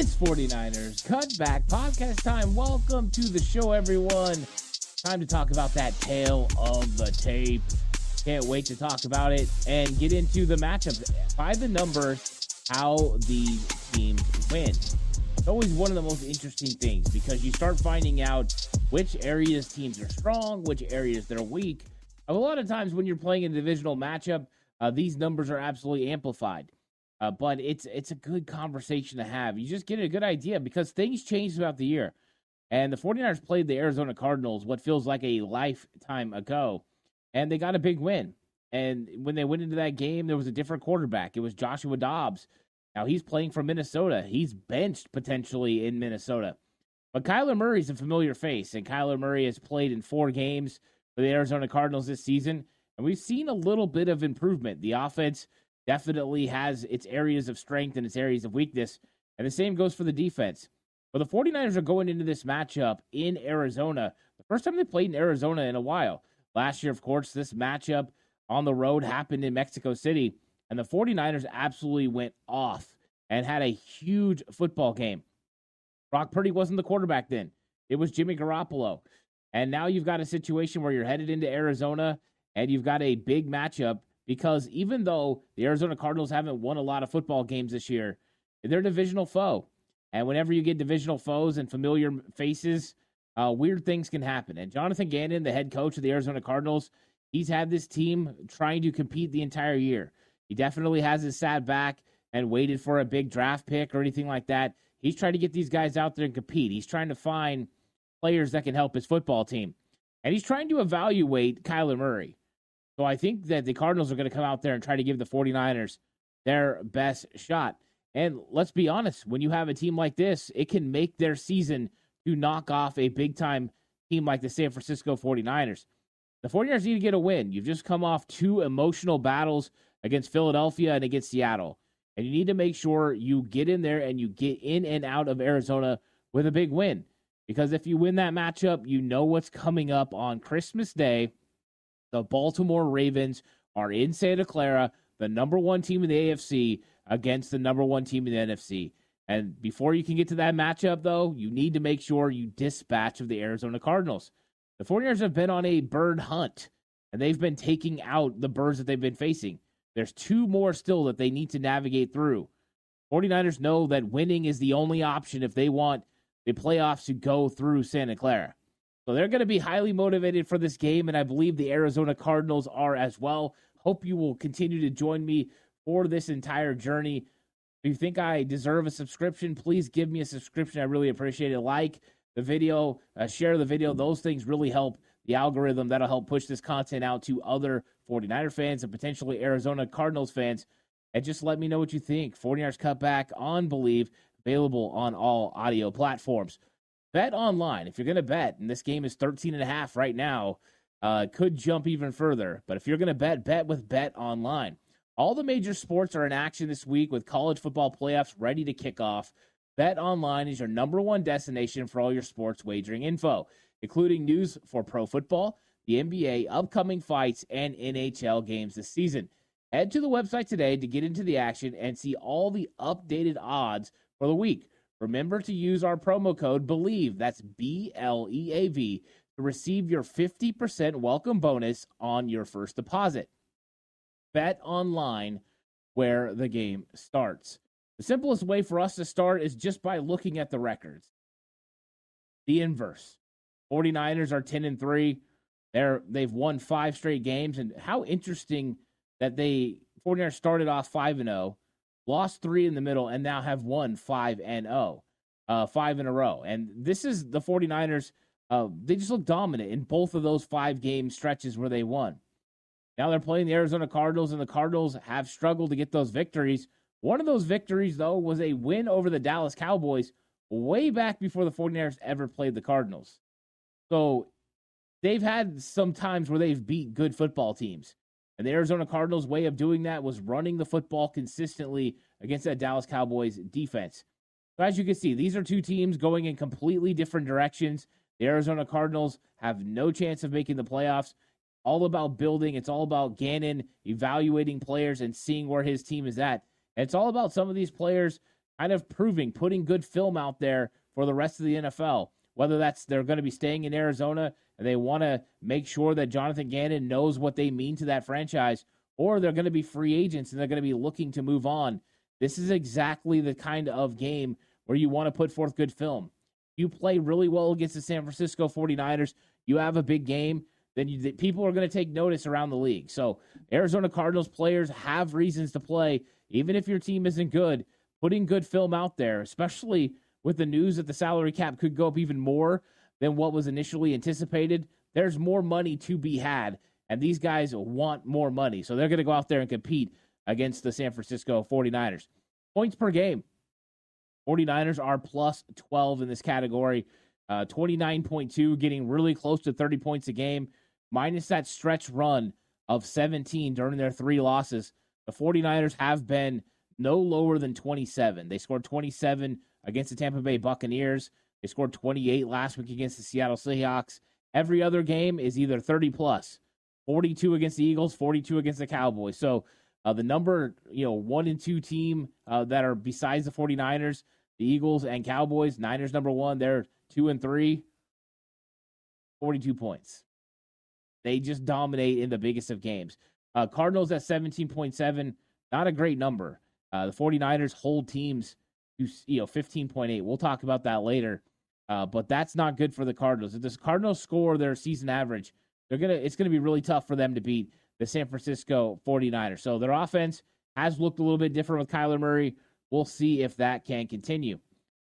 It's 49ers Cutback Podcast time. Welcome to the show, everyone. Time to talk about that tale of the tape. Can't wait to talk about it and get into the matchup by the numbers, how the teams win. It's always one of the most interesting things because you start finding out which areas teams are strong, which areas they're weak. A lot of times when you're playing a divisional matchup, uh, these numbers are absolutely amplified. Uh, but it's it's a good conversation to have. You just get a good idea because things change throughout the year. And the 49ers played the Arizona Cardinals what feels like a lifetime ago, and they got a big win. And when they went into that game, there was a different quarterback. It was Joshua Dobbs. Now he's playing for Minnesota. He's benched potentially in Minnesota. But Kyler Murray's a familiar face, and Kyler Murray has played in four games for the Arizona Cardinals this season. And we've seen a little bit of improvement. The offense definitely has its areas of strength and its areas of weakness. And the same goes for the defense. But the 49ers are going into this matchup in Arizona. The first time they played in Arizona in a while. Last year, of course, this matchup on the road happened in Mexico City. And the 49ers absolutely went off and had a huge football game. Brock Purdy wasn't the quarterback then, it was Jimmy Garoppolo. And now you've got a situation where you're headed into Arizona and you've got a big matchup because even though the Arizona Cardinals haven't won a lot of football games this year, they're a divisional foe. And whenever you get divisional foes and familiar faces, uh, weird things can happen. And Jonathan Gannon, the head coach of the Arizona Cardinals, he's had this team trying to compete the entire year. He definitely hasn't sat back and waited for a big draft pick or anything like that. He's trying to get these guys out there and compete. He's trying to find players that can help his football team. And he's trying to evaluate Kyler Murray. So I think that the Cardinals are going to come out there and try to give the 49ers their best shot. And let's be honest, when you have a team like this, it can make their season to knock off a big time team like the San Francisco 49ers. The 49ers need to get a win. You've just come off two emotional battles against Philadelphia and against Seattle. And you need to make sure you get in there and you get in and out of Arizona with a big win. Because if you win that matchup, you know what's coming up on Christmas Day the Baltimore Ravens are in Santa Clara, the number one team in the AFC against the number one team in the NFC. And before you can get to that matchup, though, you need to make sure you dispatch of the Arizona Cardinals. The 49ers have been on a bird hunt, and they've been taking out the birds that they've been facing. There's two more still that they need to navigate through. 49ers know that winning is the only option if they want the playoffs to go through Santa Clara. So they're going to be highly motivated for this game, and I believe the Arizona Cardinals are as well. Hope you will continue to join me for this entire journey. If you think I deserve a subscription, please give me a subscription. I really appreciate it. Like the video, uh, share the video. Those things really help the algorithm. That'll help push this content out to other 49er fans and potentially Arizona Cardinals fans. And just let me know what you think. 49ers Cutback on Bleav, available on all audio platforms bet online. If you're going to bet, and this game is 13 and a half right now, uh, could jump even further. But if you're going to bet, bet with Bet Online. All the major sports are in action this week with college football playoffs ready to kick off. Bet Online is your number one destination for all your sports wagering info, including news for pro football, the NBA, upcoming fights, and NHL games this season. Head to the website today to get into the action and see all the updated odds for the week. Remember to use our promo code BLEAV, that's B L E A V, to receive your 50% welcome bonus on your first deposit. Bet online where the game starts. The simplest way for us to start is just by looking at the records. The inverse. 49ers are 10 and 3. They're they've won 5 straight games and how interesting that they 49ers started off 5 and 0 lost three in the middle, and now have won five and zero, oh, uh, five in a row. And this is the 49ers. Uh, they just look dominant in both of those five game stretches where they won. Now they're playing the Arizona Cardinals, and the Cardinals have struggled to get those victories. One of those victories, though, was a win over the Dallas Cowboys way back before the 49ers ever played the Cardinals. So they've had some times where they've beat good football teams. And the Arizona Cardinals' way of doing that was running the football consistently against that Dallas Cowboys defense. So as you can see, these are two teams going in completely different directions. The Arizona Cardinals have no chance of making the playoffs. All about building. It's all about Gannon evaluating players and seeing where his team is at. And it's all about some of these players kind of proving, putting good film out there for the rest of the NFL. Whether that's they're going to be staying in Arizona and they want to make sure that Jonathan Gannon knows what they mean to that franchise, or they're going to be free agents and they're going to be looking to move on. This is exactly the kind of game where you want to put forth good film. You play really well against the San Francisco 49ers, you have a big game, then you, people are going to take notice around the league. So, Arizona Cardinals players have reasons to play, even if your team isn't good. Putting good film out there, especially with the news that the salary cap could go up even more than what was initially anticipated, there's more money to be had. And these guys want more money. So they're going to go out there and compete against the San Francisco 49ers. Points per game 49ers are plus 12 in this category. Uh, 29.2, getting really close to 30 points a game, minus that stretch run of 17 during their three losses. The 49ers have been no lower than 27. They scored 27 against the Tampa Bay Buccaneers. They scored 28 last week against the Seattle Seahawks. Every other game is either 30 plus, 42 against the Eagles, 42 against the Cowboys. So uh, the number, you know, one and two team uh, that are besides the 49ers, the Eagles and Cowboys, Niners number one, they're two and three, 42 points. They just dominate in the biggest of games. Uh, Cardinals at 17.7, not a great number. Uh, the 49ers hold teams you know 15.8. We'll talk about that later. Uh, but that's not good for the Cardinals. If the Cardinals score their season average, they're gonna it's gonna be really tough for them to beat the San Francisco 49ers. So their offense has looked a little bit different with Kyler Murray. We'll see if that can continue.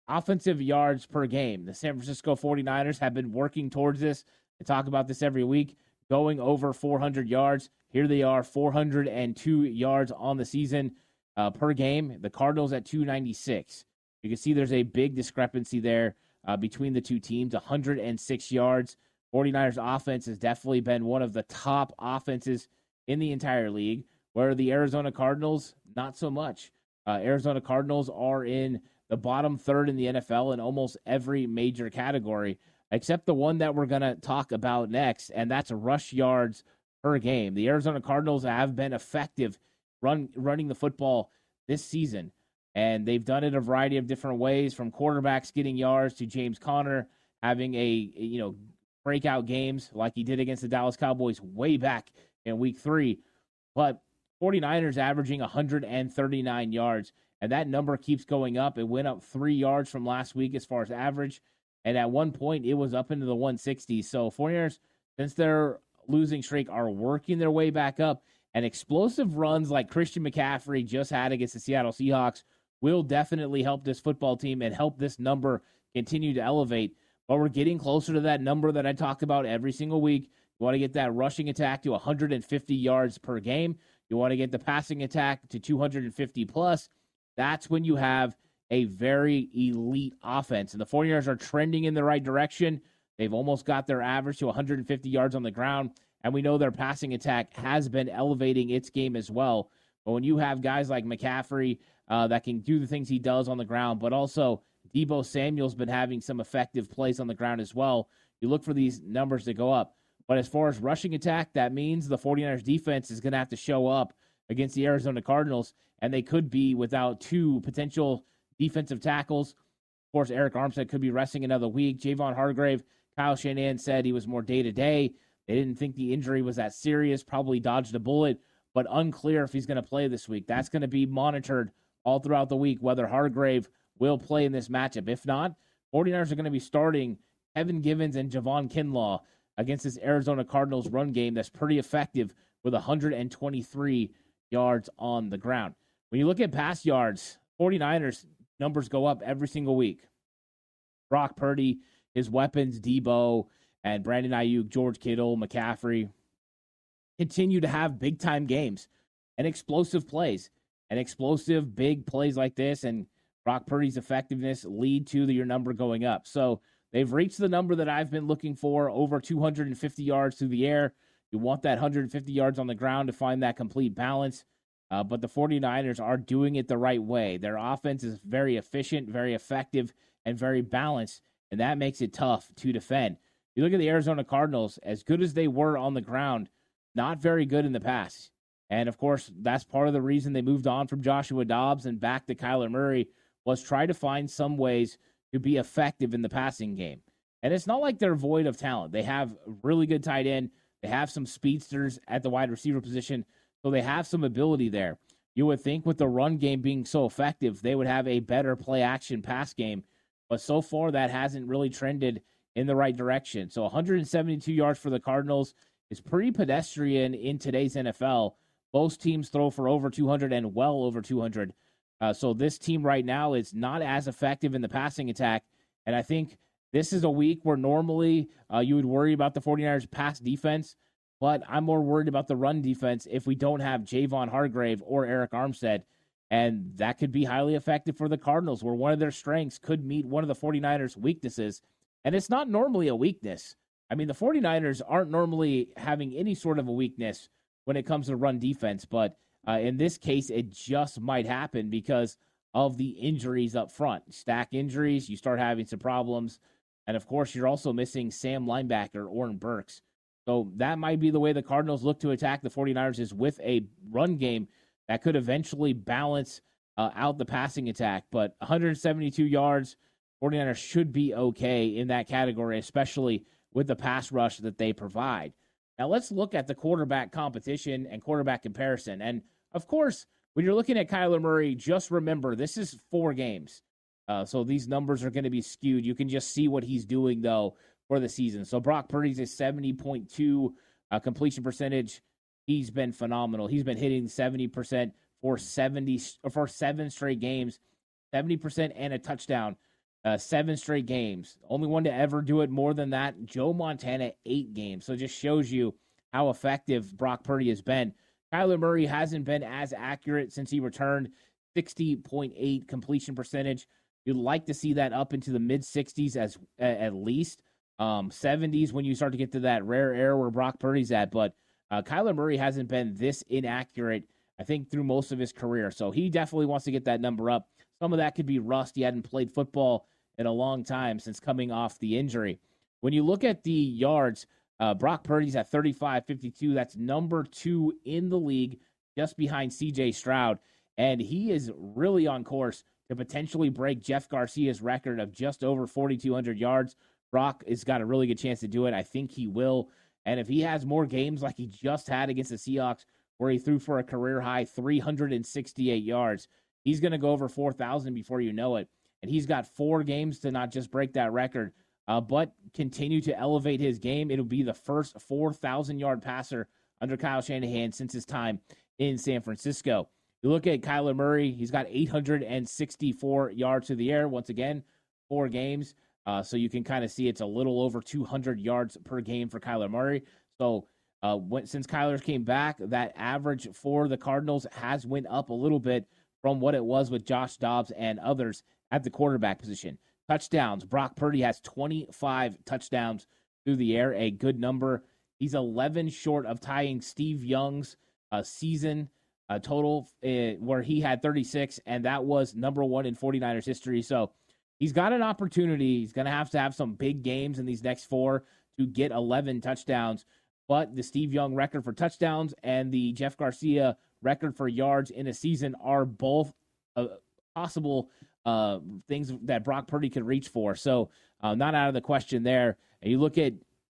Offensive yards per game. The San Francisco 49ers have been working towards this. I talk about this every week, going over 400 yards. Here they are, 402 yards on the season uh, per game. The Cardinals at 296. You can see there's a big discrepancy there uh, between the two teams 106 yards. 49ers offense has definitely been one of the top offenses in the entire league, where the Arizona Cardinals, not so much. Uh, Arizona Cardinals are in the bottom third in the NFL in almost every major category, except the one that we're going to talk about next, and that's rush yards per game. The Arizona Cardinals have been effective run running the football this season. And they've done it a variety of different ways, from quarterbacks getting yards to James Conner having a you know breakout games like he did against the Dallas Cowboys way back in week three. But 49ers averaging 139 yards, and that number keeps going up. It went up three yards from last week as far as average. And at one point, it was up into the 160s. So 49ers, since their losing streak, are working their way back up and explosive runs like Christian McCaffrey just had against the Seattle Seahawks will definitely help this football team and help this number continue to elevate. But we're getting closer to that number that I talk about every single week. You want to get that rushing attack to 150 yards per game. You want to get the passing attack to 250 plus. That's when you have a very elite offense. And the 49ers are trending in the right direction. They've almost got their average to 150 yards on the ground. And we know their passing attack has been elevating its game as well. But when you have guys like McCaffrey uh, that can do the things he does on the ground, but also Deebo Samuel's been having some effective plays on the ground as well, you look for these numbers to go up. But as far as rushing attack, that means the 49ers defense is going to have to show up against the Arizona Cardinals, and they could be without two potential defensive tackles. Of course, Arik Armstead could be resting another week. Javon Hargrave, Kyle Shanahan said he was more day to day. They didn't think the injury was that serious, probably dodged a bullet, but unclear if he's going to play this week. That's going to be monitored all throughout the week whether Hargrave will play in this matchup. If not, 49ers are going to be starting Kevin Givens and Javon Kinlaw against this Arizona Cardinals run game that's pretty effective with 123 yards on the ground. When you look at pass yards, 49ers numbers go up every single week. Brock Purdy, his weapons, Deebo, and Brandon Aiyuk, George Kittle, McCaffrey continue to have big time games and explosive plays. And explosive big plays like this and Brock Purdy's effectiveness lead to the, your number going up. So they've reached the number that I've been looking for over 250 yards through the air. You want that 150 yards on the ground to find that complete balance. Uh, but the 49ers are doing it the right way. Their offense is very efficient, very effective, and very balanced, and that makes it tough to defend. You look at the Arizona Cardinals, as good as they were on the ground, not very good in the pass. And of course, that's part of the reason they moved on from Joshua Dobbs and back to Kyler Murray was try to find some ways to be effective in the passing game. And it's not like they're void of talent. They have really good tight end. They have some speedsters at the wide receiver position, so they have some ability there. You would think with the run game being so effective, they would have a better play action pass game, but so far that hasn't really trended in the right direction. So 172 yards for the Cardinals is pretty pedestrian in today's NFL. Most teams throw for over 200 and well over 200. Uh, so this team right now is not as effective in the passing attack. And I think this is a week where normally uh, you would worry about the 49ers pass defense, but I'm more worried about the run defense if we don't have Javon Hargrave or Arik Armstead. And that could be highly effective for the Cardinals, where one of their strengths could meet one of the 49ers' weaknesses. And it's not normally a weakness. I mean, the 49ers aren't normally having any sort of a weakness when it comes to run defense. But uh, in this case, it just might happen because of the injuries up front. Stack injuries, you start having some problems. And of course, you're also missing Sam linebacker, Oren Burks. So that might be the way the Cardinals look to attack the 49ers is with a run game that could eventually balance uh, out the passing attack. But 172 yards, 49ers should be okay in that category, especially with the pass rush that they provide. Now let's look at the quarterback competition and quarterback comparison. And of course, when you're looking at Kyler Murray, just remember this is four games. Uh, so these numbers are going to be skewed. You can just see what he's doing though for the season. So Brock Purdy's a 70.2 uh, completion percentage. He's been phenomenal. He's been hitting 70% for 70 for seven straight games, 70% and a touchdown uh, seven straight games. Only one to ever do it more than that, Joe Montana, eight games. So it just shows you how effective Brock Purdy has been. Kyler Murray hasn't been as accurate since he returned, 60.8 completion percentage. You'd like to see that up into the mid 60s as at least. Um, 70s when you start to get to that rare air where Brock Purdy's at. But uh, Kyler Murray hasn't been this inaccurate, I think, through most of his career. So he definitely wants to get that number up. Some of that could be rust. He hadn't played football in a long time since coming off the injury. When you look at the yards, uh, Brock Purdy's at 35 52. That's number two in the league, just behind CJ Stroud. And he is really on course to potentially break Jeff Garcia's record of just over 4,200 yards. Brock has got a really good chance to do it. I think he will. And if he has more games like he just had against the Seahawks, where he threw for a career high 368 yards, he's going to go over 4,000 before you know it and he's got four games to not just break that record, uh, but continue to elevate his game. It'll be the first 4,000 yard passer under Kyle Shanahan since his time in San Francisco. You look at Kyler Murray, he's got 864 yards to the air. Once again, four games. Uh, so you can kind of see it's a little over 200 yards per game for Kyler Murray. So uh, when, since Kyler came back, that average for the Cardinals has went up a little bit from what it was with Josh Dobbs and others at the quarterback position. Touchdowns. Brock Purdy has 25 touchdowns through the air, a good number. He's 11 short of tying Steve Young's uh, season uh, total, uh, where he had 36, and that was number one in 49ers history. So he's got an opportunity. He's going to have to have some big games in these next four to get 11 touchdowns. But the Steve Young record for touchdowns and the Jeff Garcia record for yards in a season are both uh, possible uh, things that Brock Purdy could reach for. So uh, not out of the question there. And you look at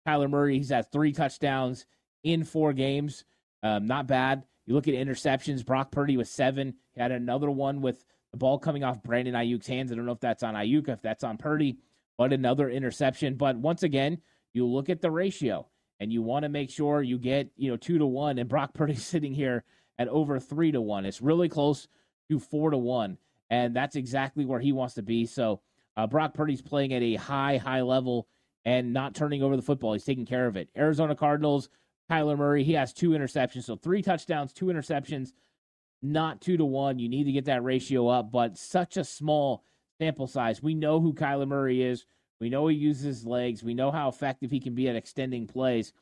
Kyler Murray; he's had three touchdowns in four games. Um, not bad. You look at interceptions. Brock Purdy was seven. He had another one with the ball coming off Brandon Aiyuk's hands. I don't know if that's on Aiyuk, if that's on Purdy, but another interception. But once again, you look at the ratio and you want to make sure you get you know two to one. And Brock Purdy's sitting here at over three to one. It's really close to four to one and that's exactly where he wants to be. So uh, Brock Purdy's playing at a high, high level and not turning over the football. He's taking care of it. Arizona Cardinals, Kyler Murray, he has two interceptions, so three touchdowns, two interceptions, not two to one. You need to get that ratio up, but such a small sample size. We know who Kyler Murray is. We know he uses his legs. We know how effective he can be at extending plays.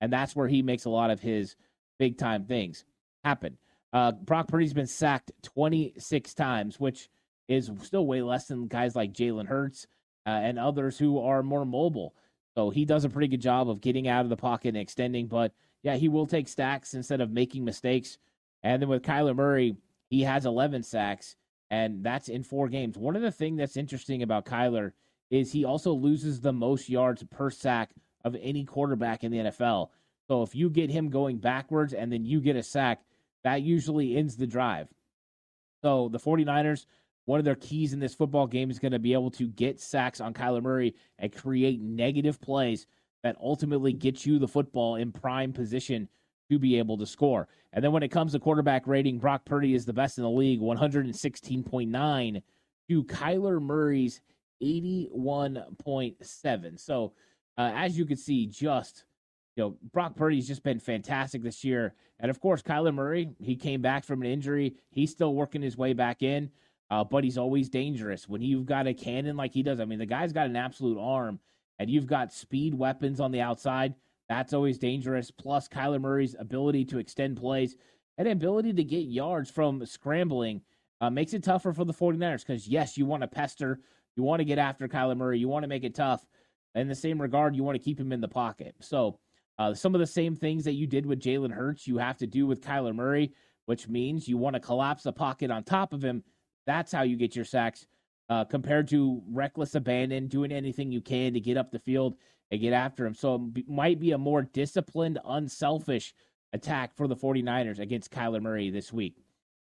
And that's where he makes a lot of his big time things happen. Uh, Brock Purdy's been sacked 26 times, which is still way less than guys like Jalen Hurts uh, and others who are more mobile. So he does a pretty good job of getting out of the pocket and extending. But yeah, he will take stacks instead of making mistakes. And then with Kyler Murray, he has 11 sacks, and that's in four games. One of the things that's interesting about Kyler is he also loses the most yards per sack of any quarterback in the NFL. So if you get him going backwards and then you get a sack, that usually ends the drive. So the 49ers, one of their keys in this football game is going to be able to get sacks on Kyler Murray and create negative plays that ultimately get you the football in prime position to be able to score. And then when it comes to quarterback rating, Brock Purdy is the best in the league, 116.9 to Kyler Murray's 81.7. So uh, as you can see, just you know, Brock Purdy's just been fantastic this year. And of course, Kyler Murray, he came back from an injury. He's still working his way back in, uh, but he's always dangerous. When you've got a cannon like he does, I mean, the guy's got an absolute arm, and you've got speed weapons on the outside. That's always dangerous. Plus, Kyler Murray's ability to extend plays and ability to get yards from scrambling uh, makes it tougher for the 49ers because, yes, you want to pester, you want to get after Kyler Murray, you want to make it tough. In the same regard, you want to keep him in the pocket. So, uh, some of the same things that you did with Jalen Hurts, you have to do with Kyler Murray, which means you want to collapse the pocket on top of him. That's how you get your sacks. Uh, compared to reckless abandon, doing anything you can to get up the field and get after him. So it might be a more disciplined, unselfish attack for the 49ers against Kyler Murray this week.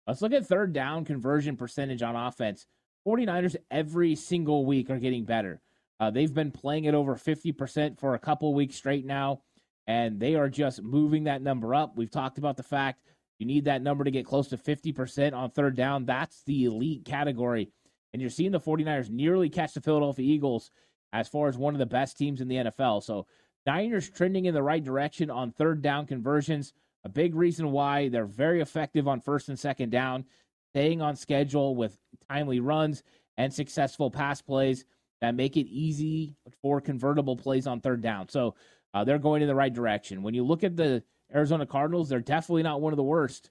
Let's look at third down conversion percentage on offense. 49ers every single week are getting better. Uh, they've been playing at over 50% for a couple weeks straight now and they are just moving that number up. We've talked about the fact you need that number to get close to 50% on third down. That's the elite category. And you're seeing the 49ers nearly catch the Philadelphia Eagles as far as one of the best teams in the NFL. So, Niners trending in the right direction on third down conversions. A big reason why they're very effective on first and second down, staying on schedule with timely runs and successful pass plays that make it easy for convertible plays on third down. So, uh, they're going in the right direction. When you look at the Arizona Cardinals, they're definitely not one of the worst.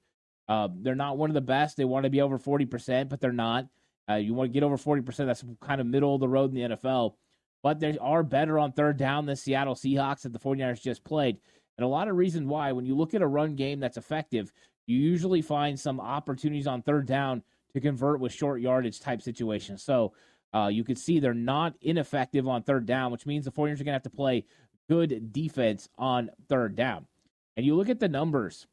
Uh, they're not one of the best. They want to be over 40%, but they're not. Uh, you want to get over 40%, that's kind of middle of the road in the NFL. But they are better on third down than Seattle Seahawks that the 49ers just played. And a lot of reasons why, when you look at a run game that's effective, you usually find some opportunities on third down to convert with short yardage type situations. So uh, you can see they're not ineffective on third down, which means the 49ers are going to have to play good defense on third down. And you look at the numbers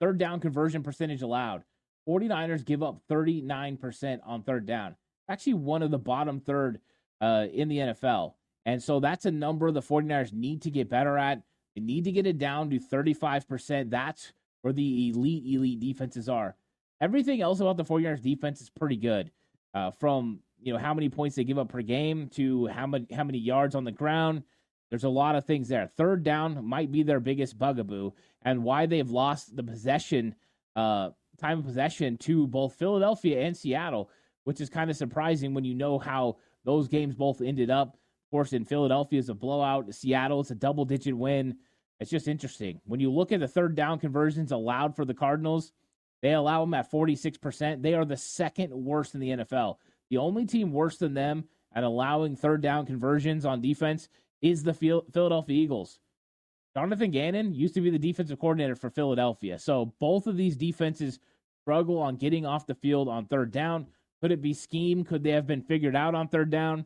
third down conversion percentage allowed. 49ers give up 39% on third down. Actually, one of the bottom third uh, in the NFL. And so that's a number the 49ers need to get better at. They need to get it down to 35%. That's where the elite, elite defenses are. Everything else about the 49ers defense is pretty good. Uh, from you know how many points they give up per game to how many how many yards on the ground. There's a lot of things there. Third down might be their biggest bugaboo, and why they've lost the possession, uh, time of possession to both Philadelphia and Seattle, which is kind of surprising when you know how those games both ended up. Of course, in Philadelphia is a blowout. Seattle it's a double digit win. It's just interesting when you look at the third down conversions allowed for the Cardinals. They allow them at 46%. They are the second worst in the NFL. The only team worse than them at allowing third down conversions on defense is the Philadelphia Eagles. Jonathan Gannon used to be the defensive coordinator for Philadelphia. So both of these defenses struggle on getting off the field on third down. Could it be scheme? Could they have been figured out on third down?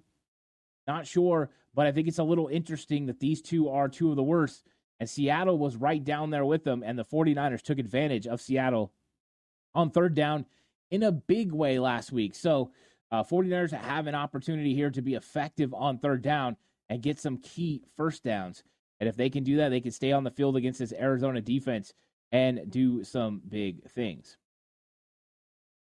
Not sure, but I think it's a little interesting that these two are two of the worst. And Seattle was right down there with them, and the 49ers took advantage of Seattle on third down in a big way last week. So uh, 49ers have an opportunity here to be effective on third down and get some key first downs. And if they can do that, they can stay on the field against this Arizona defense and do some big things.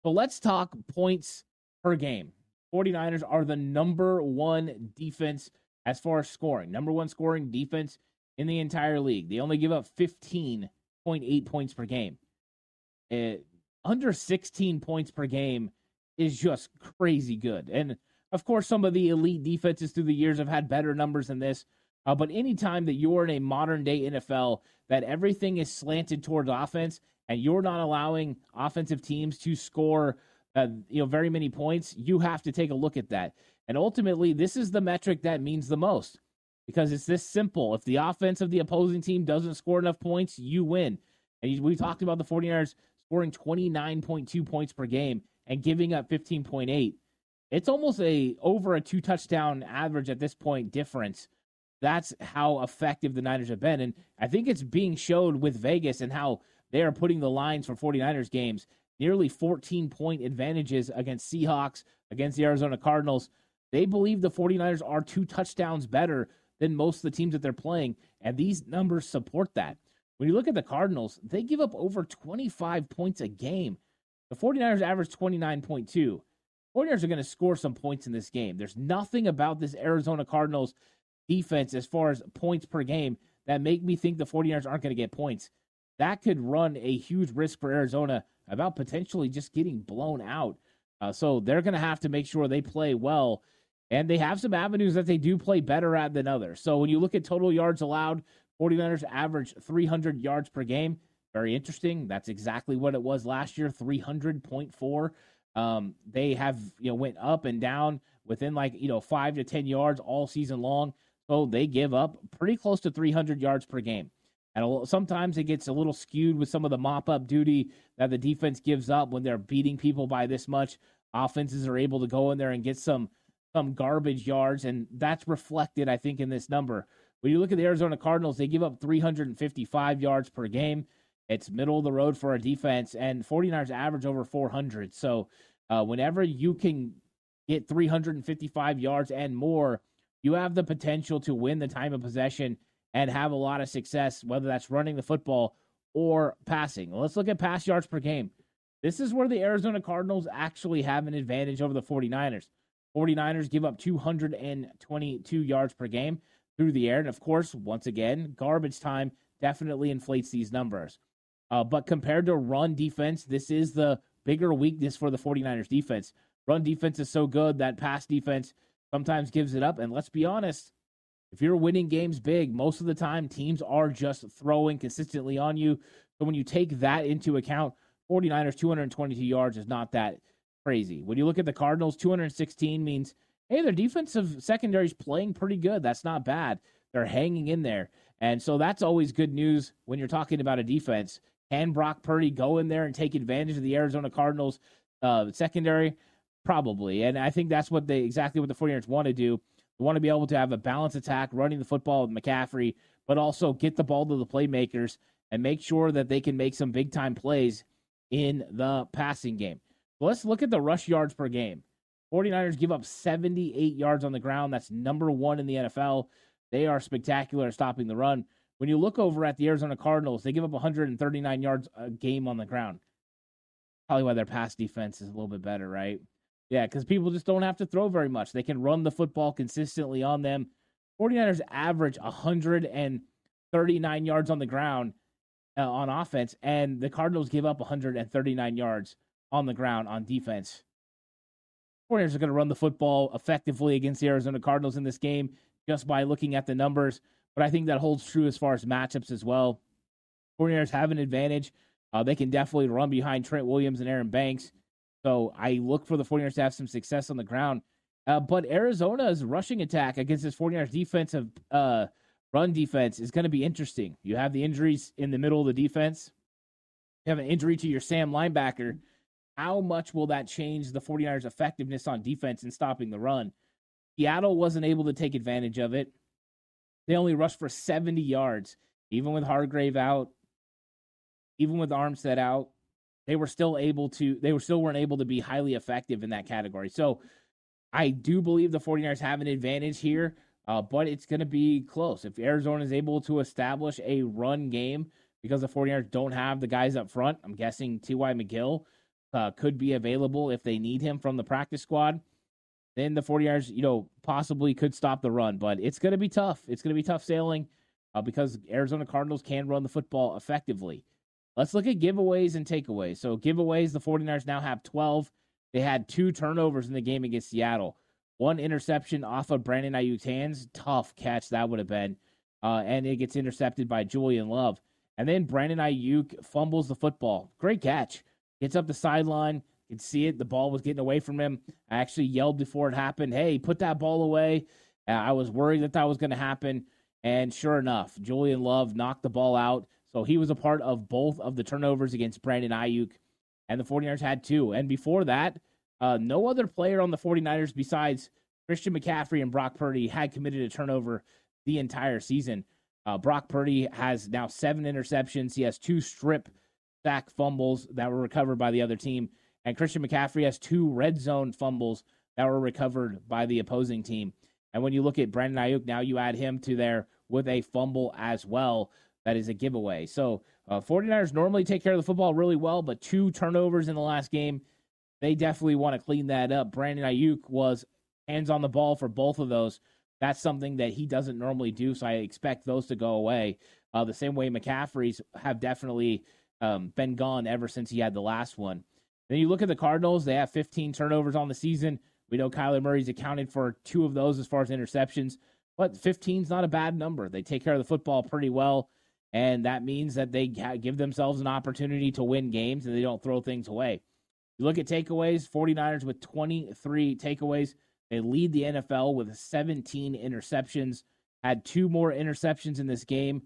So let's talk points per game. 49ers are the number one defense as far as scoring, number one scoring defense in the entire league. They only give up 15.8 points per game. It, under 16 points per game is just crazy good. And Of course, some of the elite defenses through the years have had better numbers than this. Uh, but anytime that you're in a modern day NFL, that everything is slanted towards offense and you're not allowing offensive teams to score uh, you know very many points, you have to take a look at that. And ultimately, this is the metric that means the most because it's this simple. If the offense of the opposing team doesn't score enough points, you win. And we talked about the 49ers scoring 29.2 points per game and giving up 15.8. It's almost a over a two touchdown average at this point difference. That's how effective the Niners have been. And I think it's being showed with Vegas and how they are putting the lines for 49ers games nearly 14 point advantages against Seahawks, against the Arizona Cardinals. They believe the 49ers are two touchdowns better than most of the teams that they're playing, and these numbers support that. When you look at the Cardinals, they give up over 25 points a game. The 49ers average 29.2. 49ers are going to score some points in this game. There's nothing about this Arizona Cardinals defense as far as points per game that make me think the 49ers aren't going to get points. That could run a huge risk for Arizona about potentially just getting blown out. Uh, so they're going to have to make sure they play well. And they have some avenues that they do play better at than others. So when you look at total yards allowed, 49ers average 300 yards per game. Very interesting. That's exactly what it was last year, 300.4. Um, they have, you know, went up and down within like, you know, five to 10 yards all season long. So they give up pretty close to 300 yards per game. And sometimes it gets a little skewed with some of the mop up duty that the defense gives up when they're beating people by this much. Offenses are able to go in there and get some some garbage yards, and that's reflected, I think, in this number. When you look at the Arizona Cardinals, they give up 355 yards per game. It's middle of the road for a defense, and 49ers average over 400. So, uh, whenever you can get 355 yards and more, you have the potential to win the time of possession and have a lot of success, whether that's running the football or passing. Let's look at pass yards per game. This is where the Arizona Cardinals actually have an advantage over the 49ers. 49ers give up 222 yards per game through the air. And of course, once again, garbage time definitely inflates these numbers. Uh, but compared to run defense, this is the bigger weakness for the 49ers defense. Run defense is so good that pass defense sometimes gives it up. And let's be honest, if you're winning games big, most of the time teams are just throwing consistently on you. So when you take that into account, 49ers 222 yards is not that crazy. When you look at the Cardinals, 216 means hey, their defensive secondary is playing pretty good. That's not bad. They're hanging in there. And so that's always good news when you're talking about a defense. Can Brock Purdy go in there and take advantage of the Arizona Cardinals uh, secondary? Probably. And I think that's what they exactly what the 49ers want to do. They want to be able to have a balanced attack, running the football with McCaffrey, but also get the ball to the playmakers and make sure that they can make some big time plays in the passing game. So let's look at the rush yards per game. 49ers give up 78 yards on the ground. That's number one in the NFL. They are spectacular at stopping the run. When you look over at the Arizona Cardinals, they give up 139 yards a game on the ground. Probably why their pass defense is a little bit better, right? Yeah, because people just don't have to throw very much. They can run the football consistently on them. 49ers average 139 yards on the ground uh, on offense, and the Cardinals give up 139 yards on the ground on defense. 49ers are going to run the football effectively against the Arizona Cardinals in this game just by looking at the numbers, but I think that holds true as far as matchups as well. 49ers have an advantage. Uh, they can definitely run behind Trent Williams and Aaron Banks. So I look for the 49ers to have some success on the ground. Uh, but Arizona's rushing attack against this 49ers defensive uh, run defense is going to be interesting. You have the injuries in the middle of the defense. You have an injury to your Sam linebacker. How much will that change the 49ers' effectiveness on defense in stopping the run? Seattle wasn't able to take advantage of it. They only rushed for 70 yards, even with Hargrave out, even with Armstead out they were still able to they were still weren't able to be highly effective in that category. So I do believe the 49ers have an advantage here, uh, but it's going to be close. If Arizona is able to establish a run game because the 49ers don't have the guys up front, I'm guessing T.Y. McGill uh, could be available if they need him from the practice squad. Then the 49ers, you know, possibly could stop the run, but it's going to be tough. It's going to be tough sailing uh, because Arizona Cardinals can run the football effectively. Let's look at giveaways and takeaways. So, giveaways, the 49ers now have 12. They had two turnovers in the game against Seattle. one interception off of Brandon Aiyuk's hands. Tough catch that would have been. Uh, and it gets intercepted by Julian Love. And then Brandon Aiyuk fumbles the football. Great catch. Gets up the sideline. Can see it. The ball was getting away from him. I actually yelled before it happened, hey, put that ball away. Uh, I was worried that that was going to happen. And sure enough, Julian Love knocked the ball out. So he was a part of both of the turnovers against Brandon Aiyuk. And the 49ers had two. And before that, uh, no other player on the 49ers besides Christian McCaffrey and Brock Purdy had committed a turnover the entire season. Uh, Brock Purdy has now seven interceptions. He has two strip sack fumbles that were recovered by the other team. And Christian McCaffrey has two red zone fumbles that were recovered by the opposing team. And when you look at Brandon Aiyuk, now you add him to there with a fumble as well. That is a giveaway. So uh, 49ers normally take care of the football really well, but two turnovers in the last game, they definitely want to clean that up. Brandon Aiyuk was hands on the ball for both of those. That's something that he doesn't normally do, so I expect those to go away. Uh, the same way McCaffrey's have definitely um, been gone ever since he had the last one. Then you look at the Cardinals; they have 15 turnovers on the season. We know Kyler Murray's accounted for two of those as far as interceptions, but 15 is not a bad number. They take care of the football pretty well, and that means that they give themselves an opportunity to win games and they don't throw things away. You look at takeaways, 49ers with 23 takeaways. They lead the NFL with 17 interceptions, had two more interceptions in this game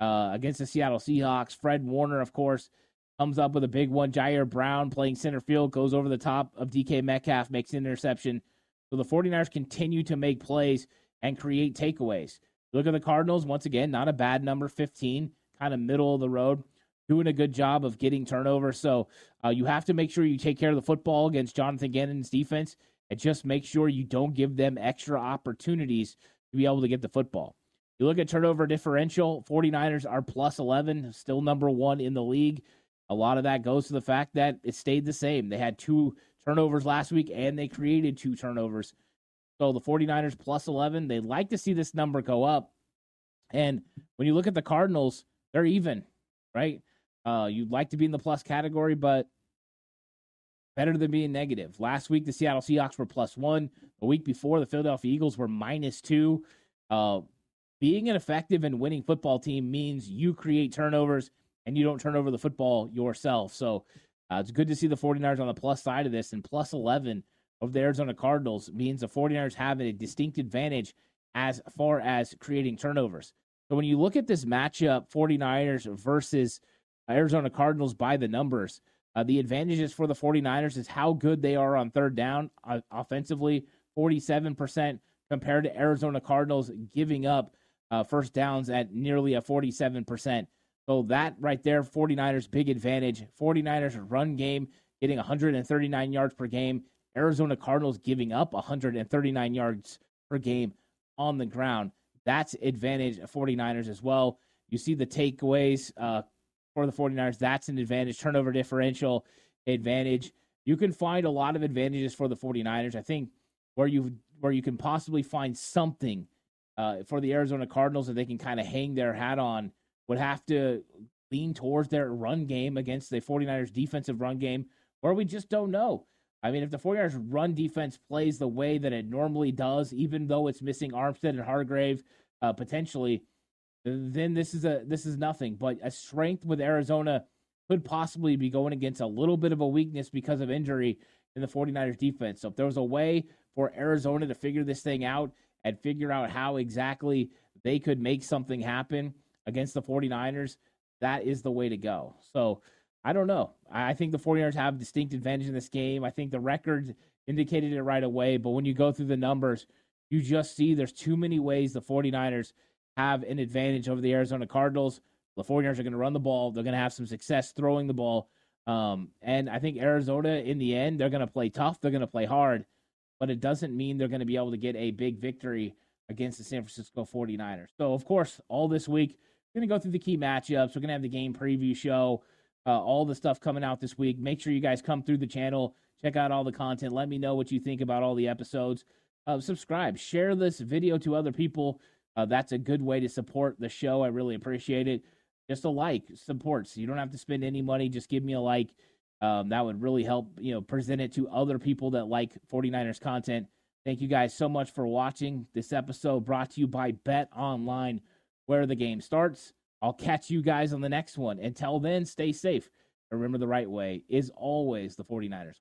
uh, against the Seattle Seahawks. Fred Warner, of course, comes up with a big one. Ji'Ayir Brown playing center field goes over the top of DK Metcalf, makes an interception. So the 49ers continue to make plays and create takeaways. Look at the Cardinals, once again, not a bad number, 15, kind of middle of the road, doing a good job of getting turnovers. So uh, you have to make sure you take care of the football against Jonathan Gannon's defense and just make sure you don't give them extra opportunities to be able to get the football. You look at turnover differential, 49ers are plus 11, still number one in the league. A lot of that goes to the fact that it stayed the same. They had two turnovers last week and they created two turnovers. So the 49ers plus 11, they like to see this number go up. And when you look at the Cardinals, they're even, right? Uh, you'd like to be in the plus category, but better than being negative. Last week, the Seattle Seahawks were plus one. The week before, the Philadelphia Eagles were minus two. Uh, being an effective and winning football team means you create turnovers and you don't turn over the football yourself. So uh, it's good to see the 49ers on the plus side of this. And plus 11 of the Arizona Cardinals means the 49ers have a distinct advantage as far as creating turnovers. So when you look at this matchup, 49ers versus Arizona Cardinals by the numbers, uh, the advantages for the 49ers is how good they are on third down uh, offensively, 47% compared to Arizona Cardinals giving up uh, first downs at nearly a 47%. So that right there, 49ers big advantage. 49ers run game getting 139 yards per game. Arizona Cardinals giving up 139 yards per game on the ground. That's advantage of 49ers as well. You see the takeaways. Uh, for the 49ers. That's an advantage. Turnover differential advantage. You can find a lot of advantages for the 49ers. I think where you where you can possibly find something uh, for the Arizona Cardinals that they can kind of hang their hat on would have to lean towards their run game against the 49ers defensive run game where we just don't know. I mean, if the 49ers run defense plays the way that it normally does, even though it's missing Armstead and Hargrave uh, potentially, then this is a this is nothing. But a strength with Arizona could possibly be going against a little bit of a weakness because of injury in the 49ers defense. So if there was a way for Arizona to figure this thing out and figure out how exactly they could make something happen against the 49ers, that is the way to go. So I don't know. I think the 49ers have distinct advantage in this game. I think the record indicated it right away, but when you go through the numbers, you just see there's too many ways the 49ers have an advantage over the Arizona Cardinals. The 49ers are going to run the ball. They're going to have some success throwing the ball. Um, and I think Arizona, in the end, they're going to play tough. They're going to play hard. But it doesn't mean they're going to be able to get a big victory against the San Francisco 49ers. So, of course, all this week, going to go through the key matchups. We're going to have the game preview show, uh, all the stuff coming out this week. Make sure you guys come through the channel, check out all the content. Let me know what you think about all the episodes. Uh, subscribe, share this video to other people uh, that's a good way to support the show. I really appreciate it. Just a like supports. You don't have to spend any money. Just give me a like. Um, that would really help, you know, present it to other people that like 49ers content. Thank you guys so much for watching this episode brought to you by Bet Online, where the game starts. I'll catch you guys on the next one. Until then, stay safe. Remember, the right way is always the 49ers.